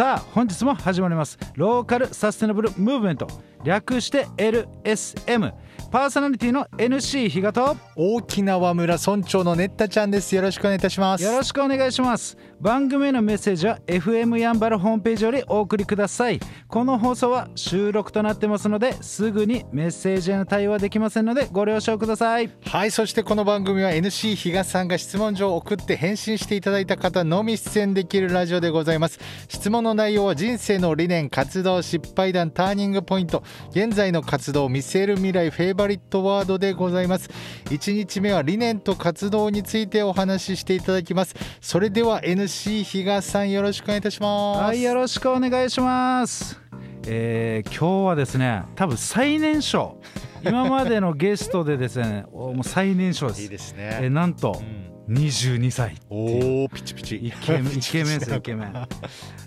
さあ本日も始まります。ローカルサステナブルムーブメント。略して LSM パーソナリティの NC 比嘉と沖縄村村長のねったちゃんです。よろしくお願いいたします。よろしくお願いします番組へのメッセージは FM やんばるホームページよりお送りください。この放送は収録となってますのですぐにメッセージへの対応はできませんのでご了承ください。はいそしてこの番組は NC 比嘉さんが質問状を送って返信していただいた方のみ出演できるラジオでございます。質問の内容は人生の理念活動失敗談ターニングポイント現在の活動見据える未来フェイバリットワードでございます。1日目は理念と活動についてお話ししていただきます。それでは NC 比嘉さんよろしくお願いいたします。はいよろしくお願いします。えー、今日はですね多分最年少。今までのゲストでですねもう最年少です。いいですえーね、なんとうん22歳おおピチピチ。イケメン イケメンですイケメン。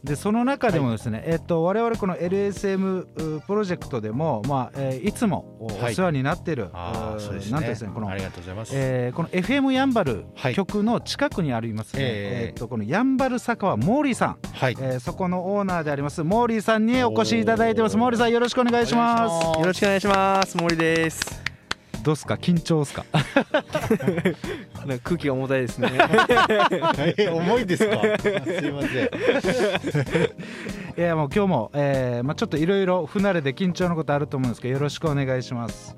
でその中でもですね、えっと我々この LSM うプロジェクトでもまあ、えーいつもお世話になっている、うああそうですね。なんていうんですねこのありがとうございます、えーこの FM やんばるはい。局の近くにありますね、えええーっとこのやんばる酒場モーリーさん、はい。えーそこのオーナーでありますモーリーさんにお越しいただいてます。モーリーさんよろしくお願いします。よろしくお願いします。森ですどうっすか？緊張っすか？なんか空気が重たいですね。え 重いですか？すいません。いやもう今日も、えーまあ、ちょっといろいろ不慣れで緊張のことあると思うんですけどよろしくお願いします。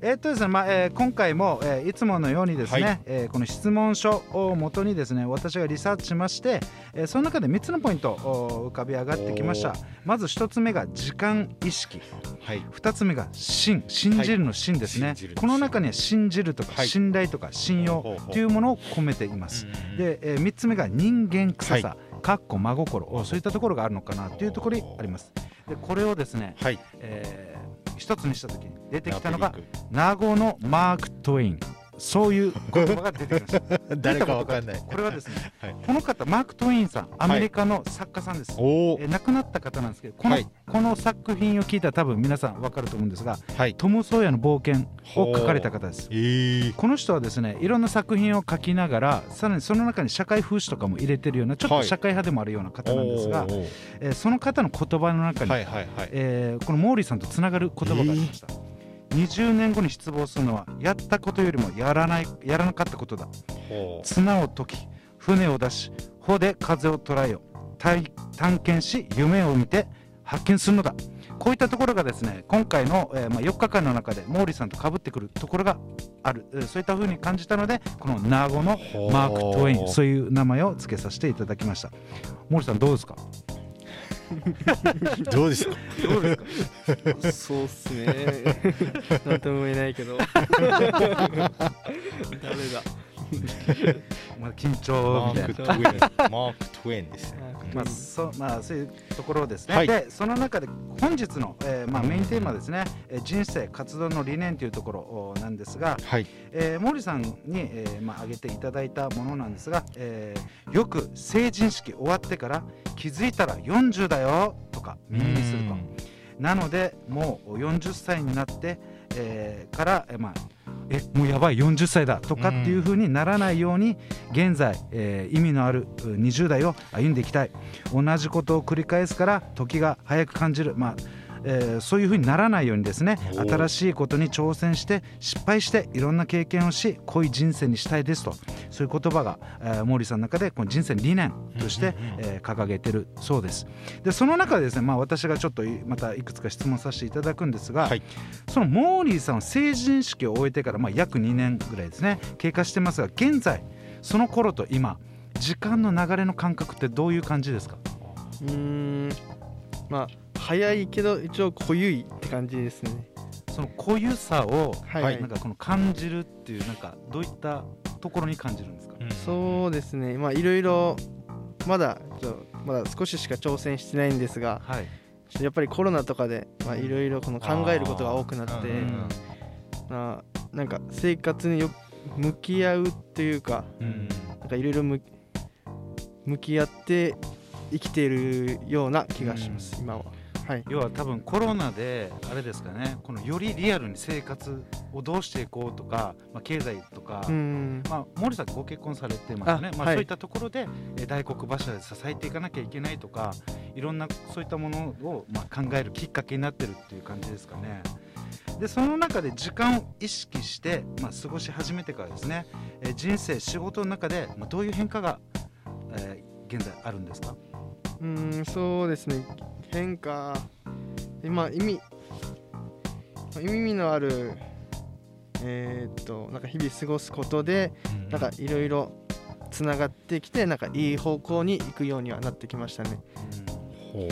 えーっとですねまあえー今回も、えーいつものようにですね、はい。えーこの質問書をもとにですね私がリサーチしまして、えーその中で3つのポイントお浮かび上がってきました。まず1つ目が時間意識。はい。2つ目が信信じるの信ですね、信じるのこの中には信じるとか、はい。信頼とか信用というものを込めています、で、え3つ目が人間臭さ、かっこ真心。おそういったところがあるのかなというところにあります。でこれをですね、はい。えー一つにした時に出てきたのが名護のマーク・トウェインそういう言葉が出てきました。誰かわかんない。これはですね、はい。この方マーク・トウェインさんアメリカの作家さんです、おおえー亡くなった方なんですけどこの,、はい。この作品を聞いたら多分皆さん分かると思うんですがはい。トム・ソーヤの冒険を書かれた方です。えー、この人はですねいろんな作品を書きながらさらにその中に社会風刺とかも入れてるようなちょっとはい。社会派でもあるような方なんですが、えーその方の言葉の中に、はいはいはい。えーこのモーリーさんとつながる言葉がありました、20年後に失望するのはやったことよりもやらないやらなかったことだ。綱を解き船を出し帆で風を捉えよ体探検し夢を見て発見するのだ。こういったところがですね今回の、えーまあ、4日間の中でモーリーさんと被ってくるところがある、えーそういった風に感じたのでこの名護のマーク・トウェインそういう名前を付けさせていただきました。モーリーさんどうですか？どうですか？どうですか？そうっすね。なんとも言えないけど。誰だ？まあ緊マ張みたいな。マーク・トゥエンですね。まあそまあ、そういうところですね、はい。でその中で本日の、えーまあ、メインテーマですね、えー人生活動の理念というところおなんですが、はい。えー、森さんに、えーまあ、挙げていただいたものなんですが、えーよく成人式終わってから気づいたら40だよとか耳にすると。なのでもう40歳になって、えーから、えーまあ、えもうやばい40歳だとかっていう風にならないように現在、えー意味のあるう20代を歩んでいきたい。同じことを繰り返すから時が早く感じる、まあえーそういう風にならないようにですね新しいことに挑戦して失敗していろんな経験をし濃い人生にしたいですと。そういう言葉が、えー、毛利さんの中でこの人生の理念として、えー掲げてるそうです。でその中でですね、まあ、私がちょっといまたいくつか質問させていただくんですが、はい。そのモーリーさんは成人式を終えてから、まあ、約2年ぐらいですね経過してますが現在その頃と今時間の流れの感覚ってどういう感じですか？うーんまあ早いけど一応濃ゆいって感じですね。その固有さを、はい、はい。なんかこの感じるっていうなんかどういったところに感じるんですか、そうですね。まあいろいろまだちょまだ少ししか挑戦してないんですがはい。やっぱりコロナとかでまあいろいろこの考えることが多くなってあーうん。まあなんか生活によ向き合うというかうん。なんかいろいろ向向き合って生きているような気がします、今ははい。要は多分コロナであれですかねこのよりリアルに生活をどうしていこうとか、まあ、経済とか、うん。まあ、森さんご結婚されてますよねまあ、そういったところでえー大黒柱で支えていかなきゃいけないとかいろんなそういったものを、まあ、考えるきっかけになってるっていう感じですかね。でその中で時間を意識して、まあ、過ごし始めてからですね、えー人生仕事の中で、まあ、どういう変化が、えー現在あるんですか？うーんそうですね変化。今意味意味のあるえーっとなんか日々過ごすことでなんかいろいろつながってきてなんかいい方向に行くようにはなってきましたね。ほう。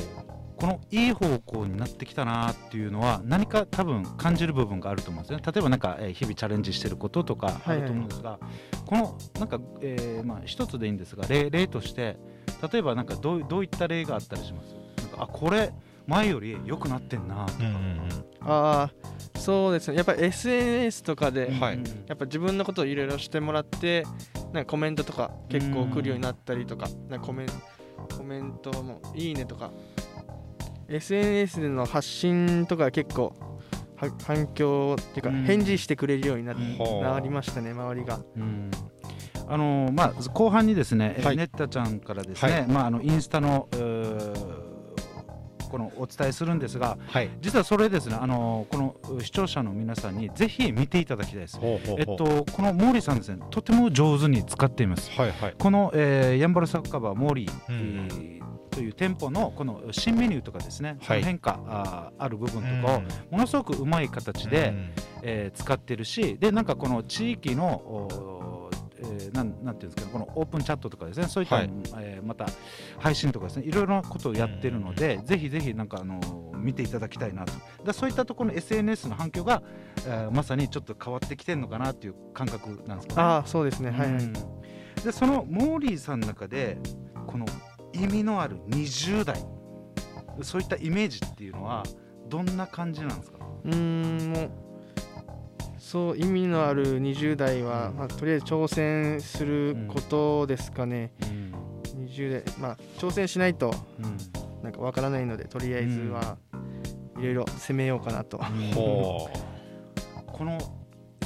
このいい方向になってきたなっていうのは何か多分感じる部分があると思うんですよね。例えばなんか、えー日々チャレンジしてることとかあると思うんですが、このなんか、えーまあ、一つでいいんですが例例として例えばなんかどうどういった例があったりします？かあこれ前より良くなってんなとか、うんうんああそうですねやっぱり SNS とかではい。うんやっぱ自分のことをいろいろしてもらってなんかコメントとか結構来るようになったりとかなんかコメンコメントも「いいね」とか。SNS での発信とか結構は反響っていうかうん。返事してくれるようにな,、りましたね周りが。うん。あのまあ、後半にですね、えーはい。ネッタちゃんからですね、はい。まあ、あのインスタのうーこのお伝えするんですがはい。実はそれですねあのこの視聴者の皆さんにぜひ見ていただきたいです。ほうほうほう。えっと、このモーリーさんですねとても上手に使っています。はいはい。この、えーヤンバル酒場モーリー、うんえーという店舗のこの新メニューとかですね、その変化あーある部分とかをものすごくうまい形で、えー使ってるしでなんかこの地域のえーなんなんていうんですかねこのオープンチャットとかですねそういった、はいえーまた配信とかですねいろいろなことをやってるので、ぜひぜひなんかあのー見ていただきたいなと。だそういったところの SNS の反響が、えーまさにちょっと変わってきてるのかなっていう感覚なんですかね。ああそうですね。はいはい、うん。でそのモーリーさんの中でこの意味のある20代そういったイメージっていうのはどんな感じなんですか？うーんもうそう意味のある20代は、うん。まあ、とりあえず挑戦することですかね、うん。20代まあ挑戦しないとうんなんかわからないのでとりあえずはいろいろ攻めようかなと、ほ この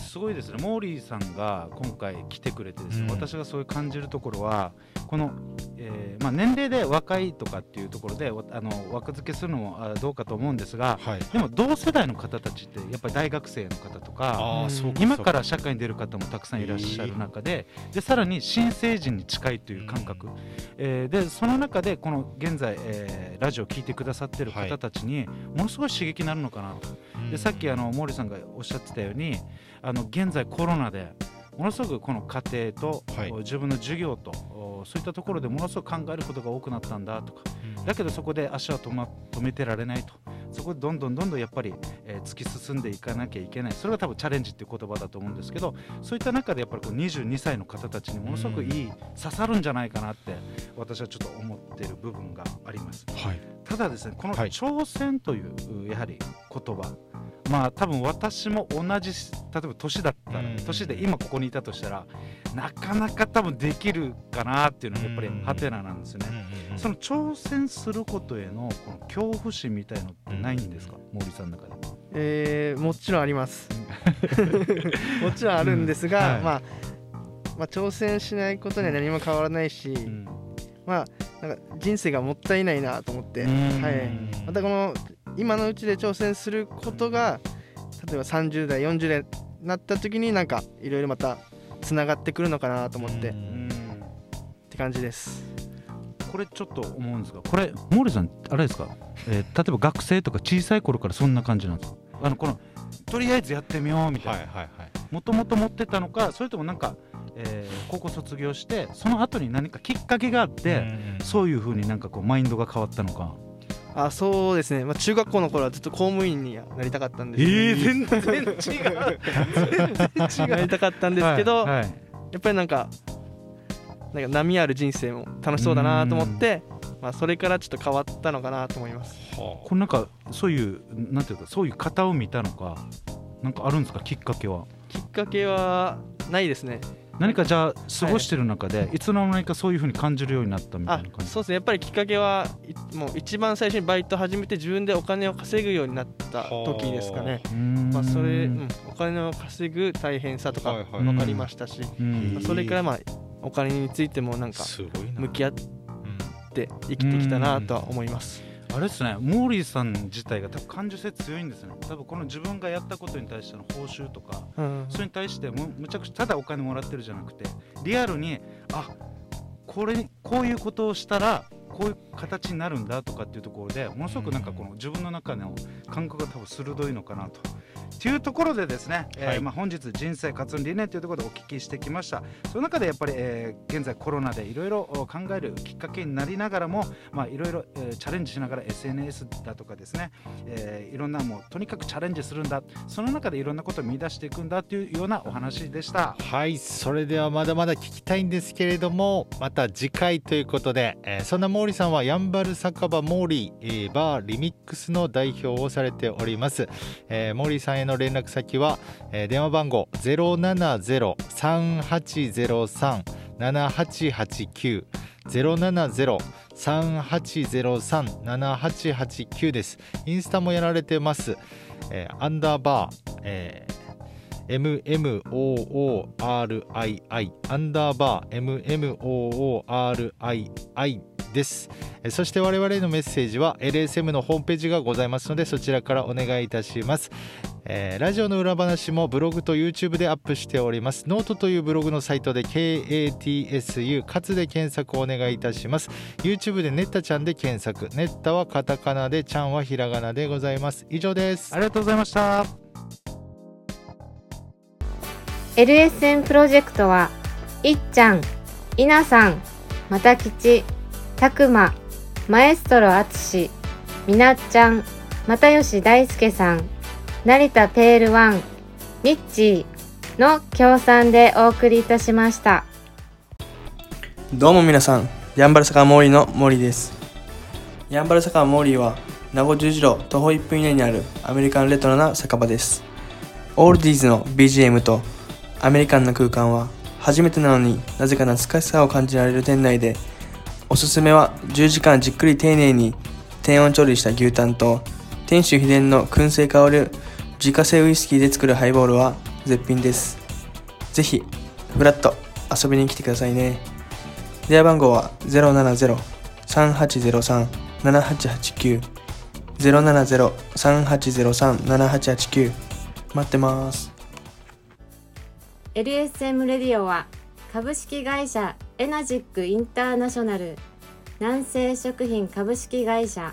すごいですね。モーリーさんが今回来てくれてですね、うん。私がそういう感じるところはこの、えーまあ、年齢で若いとかっていうところでわあの枠付けするのもあどうかと思うんですがうはい。でも同世代の方たちってやっぱり大学生の方とか今から社会に出る方もたくさんいらっしゃる中ででさらに新成人に近いという感覚、えーでその中でこの現在、えーラジオを聞いてくださってる方たちにものすごい刺激になるのかなと。でさっきあの毛利さんがおっしゃってたようにあの現在コロナでものすごくこの家庭と、はい。お自分の授業とおそういったところでものすごく考えることが多くなったんだとか。だけどそこで足は止,、ま、止めてられないと。そこでどんどんどんどんやっぱり、えー突き進んでいかなきゃいけない。それが多分チャレンジっていう言葉だと思うんですけどそういった中でやっぱりこう22歳の方たちにものすごくいい、刺さるんじゃないかなって私はちょっと思ってる部分があります。はい。ただですねこのはい。挑戦というやはり言葉、まあ多分私も同じ例えば年だったらうん。年で今ここにいたとしたらなかなか多分できるかなっていうのがやっぱりうんハテナなんですよね。その挑戦することへのこの恐怖心みたいのってないんですか、森さんの中で。えーもちろんあります。もちろんあるんですが、うん。はい。まあ、まあ挑戦しないことには何も変わらないし、まあなんか人生がもったいないなと思って、うん。はい、またこの今のうちで挑戦することが例えば30代40代になった時になんかいろいろまたつながってくるのかなと思って、っうん。て感じです。これちょっと思うんですがこれ毛利さんあれですか、えー例えば学生とか小さい頃からそんな感じなんですか？あのこのとりあえずやってみようみたいな。もともと持ってたのかそれともなんか、えー高校卒業してその後に何かきっかけがあって、そういうふうになんかこうマインドが変わったのかあそうですね、まあ、中学校の頃はずっと公務員になりたかったんです全然違う。全然なりたかったんですけど、はいはい。やっぱりなんかなんか波ある人生も楽しそうだなと思って、まあ、それからちょっと変わったのかなと思います。はこれなんかそういうなんていうかそういう型を見たのかなんかあるんですか？きっかけは。きっかけはないですね何かじゃあ過ごしてる中で、い、つの間にかそういうふうに感じるようになったみたあいな感じ？そうですね。やっぱりきっかけはいもう一番最初にバイト始めて自分でお金を稼ぐようになった時ですかね。まあそれ、うん、お金を稼ぐ大変さとか分かりましたし、うん。まあそれからまあお金についてもなんか向き合って生きてきたなとは思います。あれですね。モーリーさん自体が多分感受性強いんですね。多分この自分がやったことに対しての報酬とかうん。それに対してむむちゃくちゃただお金もらってるじゃなくてリアルにあこれにこういうことをしたらこういう形になるんだとかっていうところでものすごくなんかこの自分の中の感覚が多分鋭いのかなと。というところでですね、えーはい。まあ、本日人生活の理念というところでお聞きしてきました。その中でやっぱり、えー現在コロナでいろいろ考えるきっかけになりながらもまあいろいろえーチャレンジしながら SNS だとかですね、えーいろんなもうとにかくチャレンジするんだ。その中でいろんなことを見出していくんだというようなお話でした。はい。それではまだまだ聞きたいんですけれどもまた次回ということで、えーそんな毛利さんはやんばる酒場毛利、えーバーリミックスの代表をされております、えー、毛利さんへの連絡先は、えー電話番号070-3803-7889 070-3803-7889です。インスタもやられてます、えーアンダーバー、えー MMOORII アンダーバー MMOORII です。そして我々へのメッセージは LSM のホームページがございますのでそちらからお願いいたします、えーラジオの裏話もブログと YouTube でアップしております。ノートというブログのサイトで KATSU かつで検索をお願いいたします。YouTube でネッタちゃんで検索。ネッタはカタカナでちゃんはひらがなでございます。以上です。ありがとうございました。LSN プロジェクトはいっちゃん、いなさん、またきち、たくま、マエストロあつし、みなっちゃん、又吉大輔さん、成田ペールワン、ミッチーの協賛でお送りいたしました。どうも皆さん、やんばる酒場モーリーのモーリーです。やんばる酒場モーリーは、名護十字路徒歩1分以内にあるアメリカンレトロな酒場です。オールディーズの BGM とアメリカンな空間は、初めてなのになぜか懐かしさを感じられる店内で、おすすめは10時間じっくり丁寧に低温調理した牛タンと、店主秘伝の燻製香る自家製ウイスキーで作るハイボールは絶品です。ぜひ、フラッと遊びに来てくださいね。電話番号は070-3803-7889 070-3803-7889待ってます。LSM レディオは株式会社エナジックインターナショナル南西食品株式会社